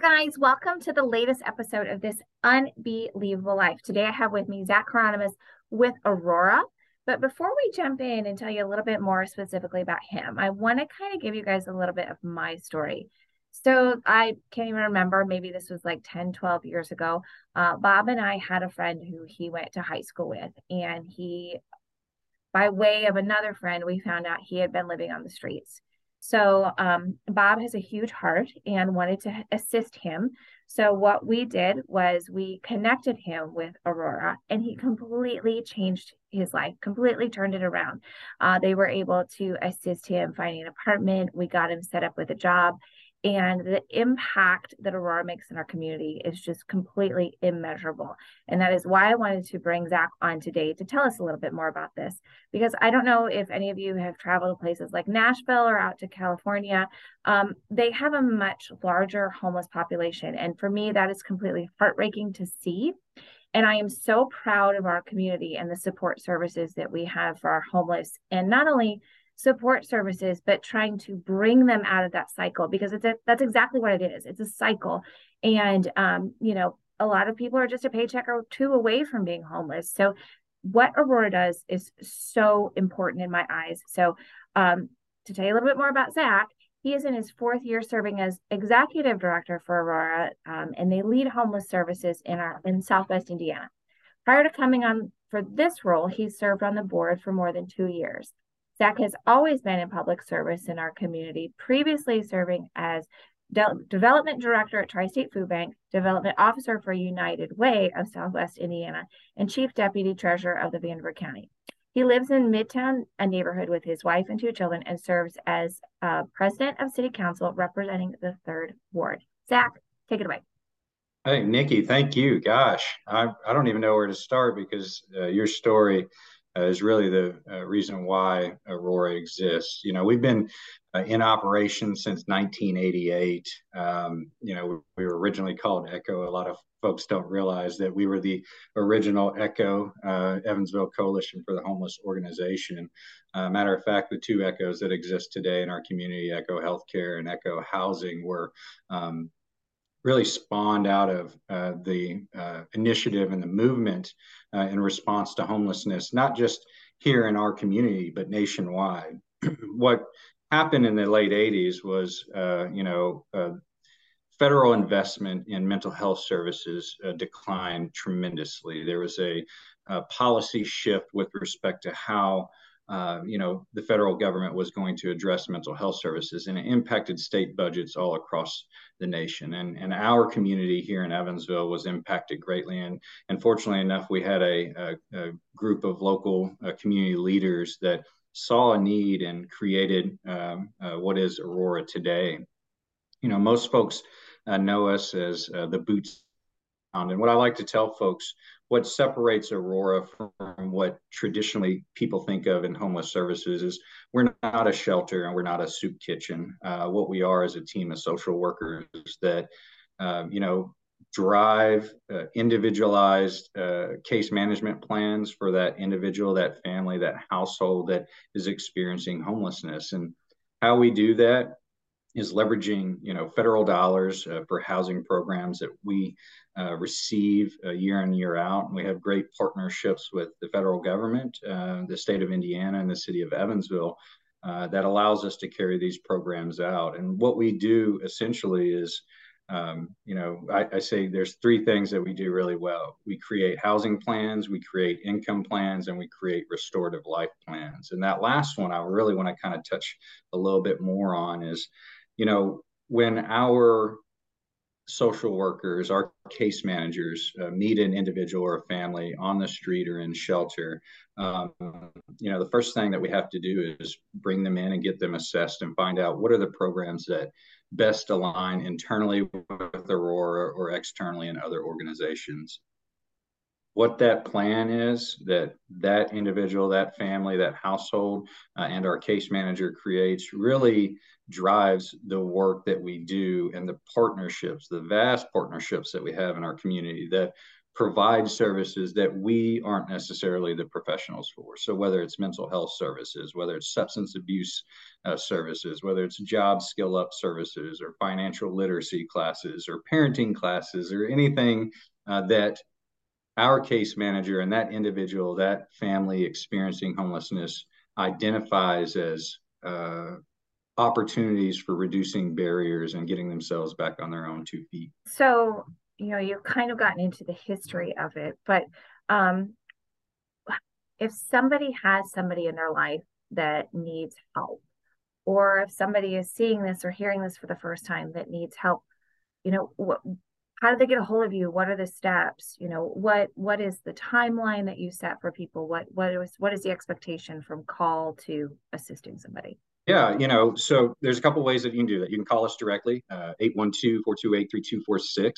Guys. Welcome to the latest episode of this unbelievable life. Today, I have with me Zac Heronemus with Aurora. But before we jump in and tell you a little bit more specifically about him, I want to kind of give you guys a little bit of my story. So I can't even remember, maybe this was like 10, 12 years ago. Uh, Bob and I had a friend who he went to high school with, and he, by way of another friend, we found out he had been living on the streets. So um, Bob has a huge heart and wanted to assist him. So what we did was we connected him with Aurora, and he completely changed his life, completely turned it around. Uh, they were able to assist him finding an apartment. We got him set up with a job, and the impact that Aurora makes in our community is just completely immeasurable. And that is why I wanted to bring Zac on today to tell us a little bit more about this. Because I don't know if any of you have traveled to places like Nashville or out to California. Um, they have a much larger homeless population. And for me, that is completely heartbreaking to see. And I am so proud of our community and the support services that we have for our homeless. And not only support services, but trying to bring them out of that cycle because it's a, that's exactly what it is. It's a cycle. And, um, you know, a lot of people are just a paycheck or two away from being homeless. So, what Aurora does is so important in my eyes. So, um, to tell you a little bit more about Zac, he is in his fourth year serving as executive director for Aurora, um, and they lead homeless services in our in Southwest Indiana. Prior to coming on for this role, he served on the board for more than two years. Zac has always been in public service in our community, previously serving as De- Development Director at Tri State Food Bank, Development Officer for United Way of Southwest Indiana, and Chief Deputy Treasurer of the Vanderburgh County. He lives in Midtown, a neighborhood with his wife and two children, and serves as uh, President of City Council representing the Third Ward. Zac, take it away. Hey, Nikki, thank you. Gosh, I, I don't even know where to start because uh, your story uh, is really the uh, reason why Aurora exists. You know, we've been uh, in operation since 1988. Um, you know, we were originally called Echo. A lot of folks don't realize that we were the original Echo uh, Evansville Coalition for the Homeless organization. Uh, matter of fact, the two Echoes that exist today in our community, Echo Healthcare and Echo Housing, were um, really spawned out of uh, the uh, initiative and the movement uh, in response to homelessness, not just here in our community, but nationwide. what happened in the late 80s was, uh, you know, uh, federal investment in mental health services uh, declined tremendously. There was a, a, policy shift with respect to how uh, you know, the federal government was going to address mental health services, and it impacted state budgets all across the nation. And, and our community here in Evansville was impacted greatly. And, and fortunately enough, we had a, a, a group of local uh, community leaders that saw a need and created um, uh, what is Aurora today. You know, most folks uh, know us as uh, the boots and what I like to tell folks, what separates Aurora from what traditionally people think of in homeless services is we're not a shelter and we're not a soup kitchen. Uh, what we are is a team of social workers that, uh, you know, drive uh, individualized uh, case management plans for that individual, that family, that household that is experiencing homelessness. And how we do that is leveraging you know federal dollars uh, for housing programs that we uh, receive uh, year in year out. And we have great partnerships with the federal government uh, the state of indiana and the city of evansville uh, that allows us to carry these programs out. And what we do essentially is um, you know I, I say there's three things that we do really well. We create housing plans we create income plans and we create restorative life plans. And that last one i really want to kind of touch a little bit more on is you know, when our social workers, our case managers uh, meet an individual or a family on the street or in shelter, um, you know, the first thing that we have to do is bring them in and get them assessed and find out what are the programs that best align internally with Aurora or externally in other organizations. What that plan is that that individual, that family, that household, uh, and our case manager creates really drives the work that we do and the partnerships, the vast partnerships that we have in our community that provide services that we aren't necessarily the professionals for. So whether it's mental health services, whether it's substance abuse uh, services, whether it's job skill up services or financial literacy classes or parenting classes or anything uh, that our case manager and that individual, that family experiencing homelessness identifies as uh, opportunities for reducing barriers and getting themselves back on their own two feet. So you know you've kind of gotten into the history of it but um if somebody has somebody in their life that needs help or if somebody is seeing this or hearing this for the first time that needs help you know what how do they get a hold of you what are the steps you know what what is the timeline that you set for people what what is what is the expectation from call to assisting somebody yeah, you know, so there's a couple ways that you can do that. You can call us directly, 812-428-3246.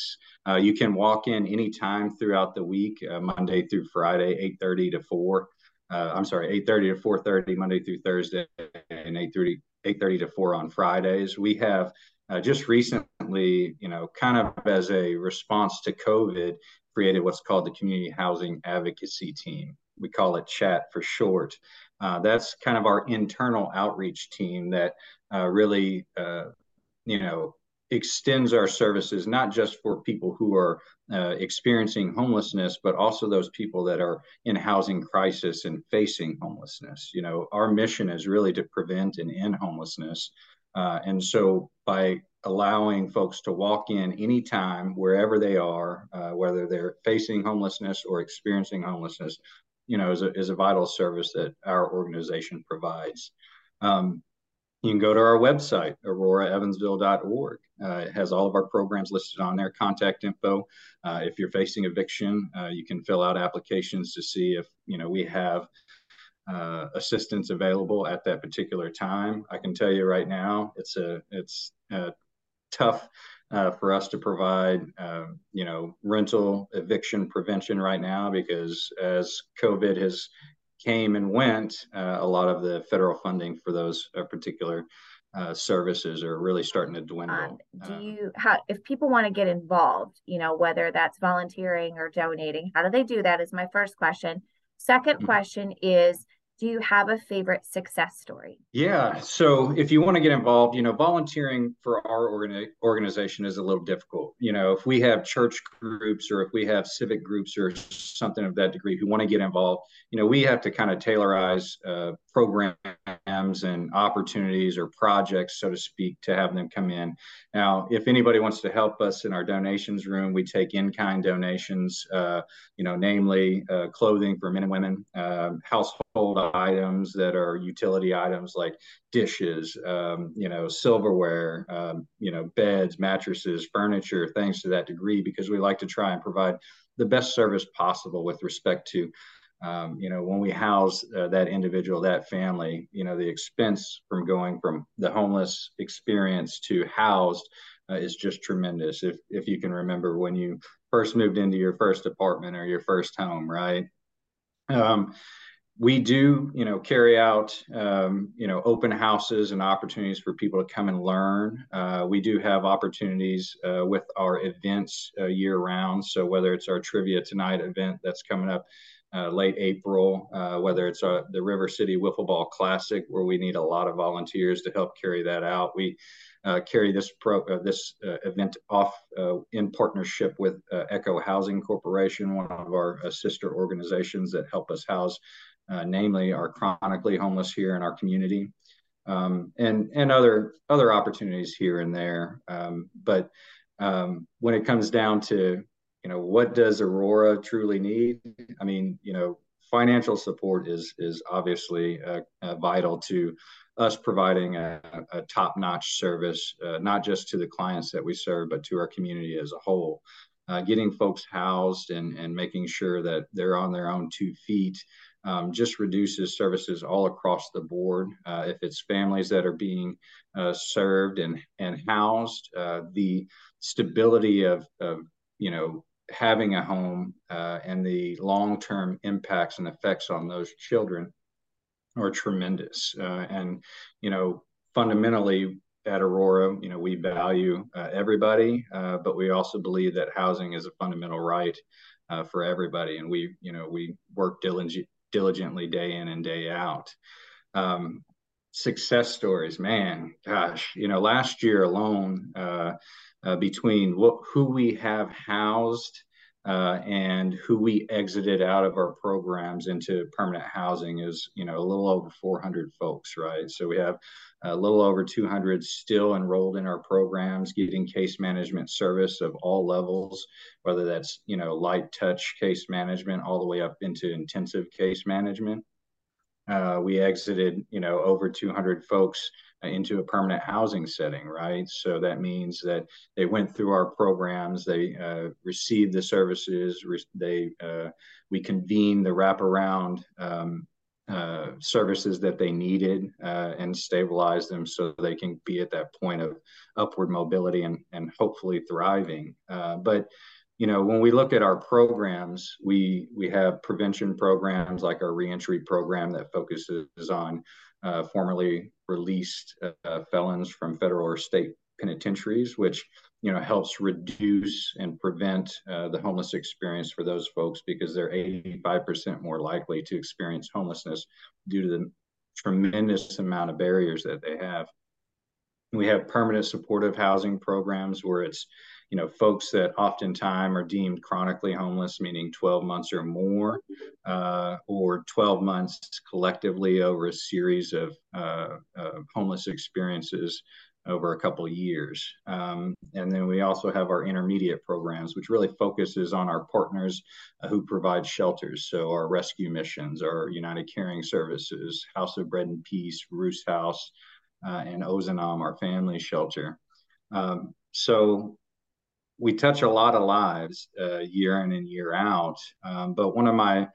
Uh, uh, you can walk in anytime throughout the week, uh, Monday through Friday, 8.30 to 4. Uh, I'm sorry, 8.30 to 4.30, Monday through Thursday, and 8.30, 8.30 to 4 on Fridays. We have uh, just recently, you know, kind of as a response to COVID, created what's called the Community Housing Advocacy Team. We call it CHAT for short. Uh, that's kind of our internal outreach team that uh, really, uh, you know, extends our services not just for people who are uh, experiencing homelessness, but also those people that are in housing crisis and facing homelessness. You know, our mission is really to prevent and end homelessness. Uh, and so by allowing folks to walk in anytime, wherever they are, uh, whether they're facing homelessness or experiencing homelessness, you know, is a, is a vital service that our organization provides. Um, you can go to our website, auroraevansville.org. Uh, it has all of our programs listed on there, contact info. Uh, if you're facing eviction, uh, you can fill out applications to see if, you know, we have uh, assistance available at that particular time. I can tell you right now, it's a, it's a tough uh, for us to provide, uh, you know, rental eviction prevention right now because as COVID has came and went, uh, a lot of the federal funding for those uh, particular uh, services are really starting to dwindle. Um, do you how if people want to get involved, you know, whether that's volunteering or donating, how do they do that? Is my first question. 2nd mm-hmm. question is do you have a favorite success story? Yeah. So if you want to get involved, you know, volunteering for our organi- organization is a little difficult. You know, if we have church groups or if we have civic groups or something of that degree who want to get involved, you know, we have to kind of tailorize uh, programs and opportunities or projects, so to speak, to have them come in. Now, if anybody wants to help us in our donations room, we take in-kind donations, uh, you know, namely uh, clothing for men and women, um, household items that are utility items like dishes, um, you know, silverware, um, you know, beds, mattresses, furniture, things to that degree, because we like to try and provide the best service possible with respect to um, you know, when we house uh, that individual, that family, you know, the expense from going from the homeless experience to housed uh, is just tremendous. If if you can remember when you first moved into your first apartment or your first home, right? Um, we do, you know, carry out, um, you know, open houses and opportunities for people to come and learn. Uh, we do have opportunities uh, with our events uh, year round. So whether it's our trivia tonight event that's coming up uh, late April, uh, whether it's uh, the River City Wiffle Ball Classic, where we need a lot of volunteers to help carry that out. We carry this pro this event off in partnership with Echo Housing Corporation, one of our sister organizations that help us house, namely our chronically homeless here in our community, um, and and other other opportunities here and there. Um, but um, when it comes down to you know, what does Aurora truly need? I mean, you know, financial support is is obviously uh, uh, vital to us providing a, a top-notch service, uh, not just to the clients that we serve, but to our community as a whole. Uh, getting folks housed and, and making sure that they're on their own two feet um, just reduces services all across the board. Uh, if it's families that are being uh, served and, and housed, the stability of, of you know having a home uh, and the long-term impacts and effects on those children are tremendous. Uh, and you know, fundamentally at Aurora, you know, we value uh, everybody, uh, but we also believe that housing is a fundamental right uh, for everybody. And we, you know, we work diligent, diligently day in and day out. Um, success stories, man, gosh, you know, last year alone, uh, uh, between what, who we have housed uh, and who we exited out of our programs into permanent housing is, you know, a little over 400 folks, right? So we have a little over 200 still enrolled in our programs, getting case management service of all levels, whether that's, you know, light touch case management all the way up into intensive case management. Uh, we exited, you know, over 200 folks into a permanent housing setting, right? So that means that they went through our programs, they uh, received the services, re- they uh, we convened the wraparound um, uh, services that they needed uh, and stabilize them so they can be at that point of upward mobility and and hopefully thriving. Uh, but you know when we look at our programs we we have prevention programs like our reentry program that focuses on uh, formerly released uh, felons from federal or state penitentiaries, which you know helps reduce and prevent uh, the homeless experience for those folks because they're 85% more likely to experience homelessness due to the tremendous amount of barriers that they have. We have permanent supportive housing programs where it's you know, folks that oftentimes are deemed chronically homeless, meaning 12 months or more, uh, or 12 months collectively over a series of uh, uh, homeless experiences over a couple years. Um, and then we also have our intermediate programs, which really focuses on our partners uh, who provide shelters. So our rescue missions, our United Caring Services, House of Bread and Peace, Roost House, uh, and Ozanam, our family shelter. Um, so we touch a lot of lives uh, year in and year out. Um, but one of my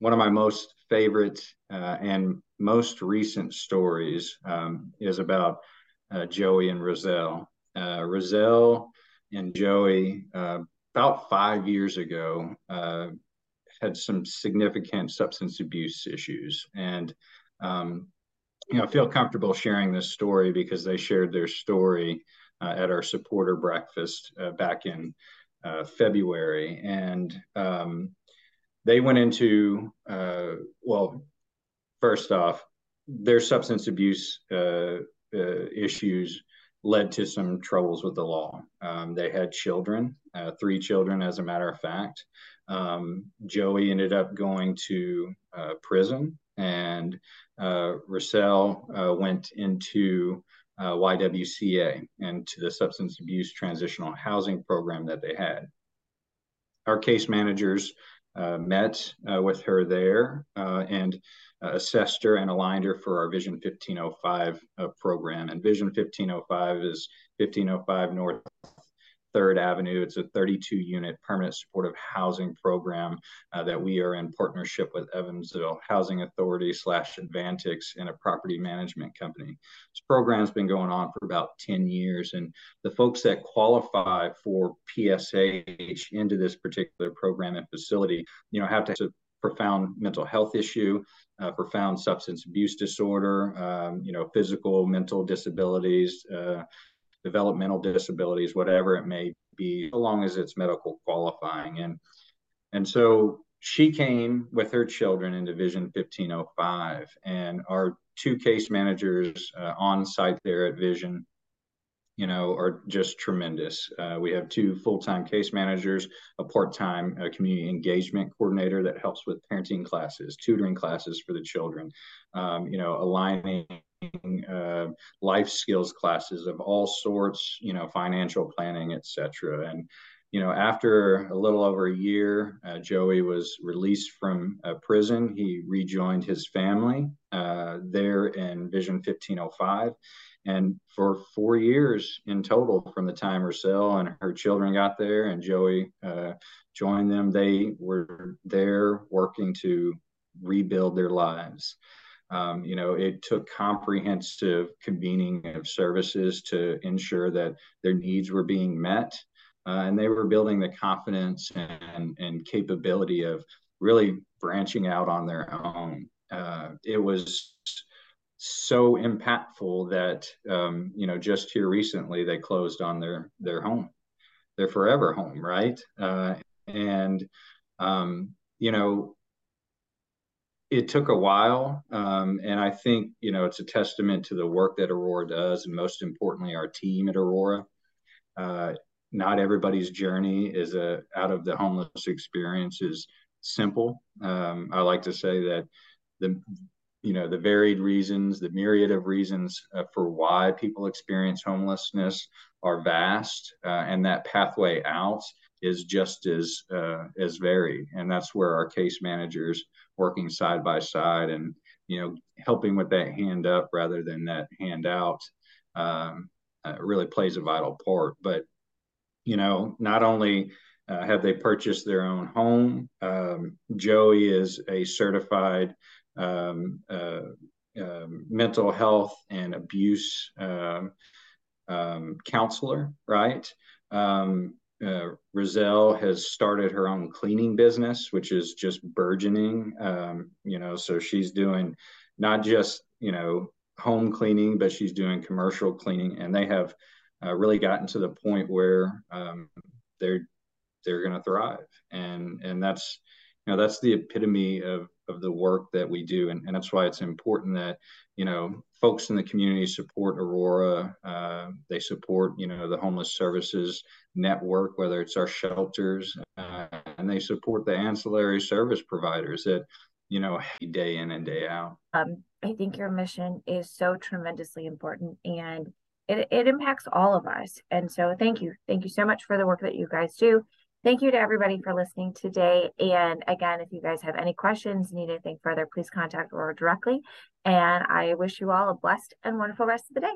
one of my most favorite uh, and most recent stories um, is about uh, Joey and Roselle. Uh, Roselle and Joey, uh, about five years ago, uh, had some significant substance abuse issues, and um, you know, I feel comfortable sharing this story because they shared their story uh, at our supporter breakfast back in February. And um, they went into, well, first off, their substance abuse issues led to some troubles with the law. Um, they had children, uh, three children, as a matter of fact. Um, Joey ended up going to uh, prison, and uh, Russell went into uh, YWCA and to the substance abuse transitional housing program that they had. Our case managers uh, met uh, with her there uh, and uh, assessed her and aligned her for our Vision 1505 uh, program. And Vision 1505 is 1505 North Third Avenue. It's a 32 unit permanent supportive housing program uh, that we are in partnership with Evansville Housing Authority slash Advantix and a property management company. This program's been going on for about 10 years, and the folks that qualify for PSH into this particular program and facility, you know, have to have profound mental health issue, uh, profound substance abuse disorder, um, you know, physical, mental disabilities, uh, developmental disabilities, whatever it may be, so long as it's medical qualifying. And and so she came with her children into Vision 1505, and our two case managers uh, on site there at Vision you know, are just tremendous. Uh, we have two full-time case managers, a part-time uh, community engagement coordinator that helps with parenting classes, tutoring classes for the children, um, you know, aligning uh, life skills classes of all sorts, you know, financial planning, etc. And you know, after a little over a year, uh, Joey was released from uh, prison. He rejoined his family uh, there in Vision 1505 and for four years in total, from the time Russell and her children got there and Joey uh, joined them, they were there working to rebuild their lives. Um, you know, it took comprehensive convening of services to ensure that their needs were being met. Uh, and they were building the confidence and, and capability of really branching out on their own. Uh, it was so impactful that um, you know just here recently they closed on their their home their forever home right uh, And, um, you know, it took a while. Um, and I think, you know, it's a testament to the work that Aurora does, and most importantly, our team at Aurora. Uh, not everybody's journey is a out of the homeless experience is simple. Um, I like to say that the you know the varied reasons, the myriad of reasons uh, for why people experience homelessness are vast, uh, and that pathway out is just as uh, as varied. And that's where our case managers working side by side and you know helping with that hand up rather than that hand out um, uh, really plays a vital part. But you know, not only uh, have they purchased their own home, um, Joey is a certified um, uh, um, mental health and abuse um, um, counselor, right? Uh, Roselle has started her own cleaning business, which is just burgeoning. Um, you know, so she's doing not just you know home cleaning, but she's doing commercial cleaning, and they have uh, really gotten to the point where um, they're they're going to thrive, and and that's you know that's the epitome of of the work that we do, and, and that's why it's important that you know folks in the community support Aurora. Uh, they support you know the homeless services network, whether it's our shelters, uh, and they support the ancillary service providers that you know day in and day out. Um, I think your mission is so tremendously important, and it, it impacts all of us. And so, thank you, thank you so much for the work that you guys do. Thank you to everybody for listening today. And again, if you guys have any questions, need anything further, please contact Aurora directly. And I wish you all a blessed and wonderful rest of the day.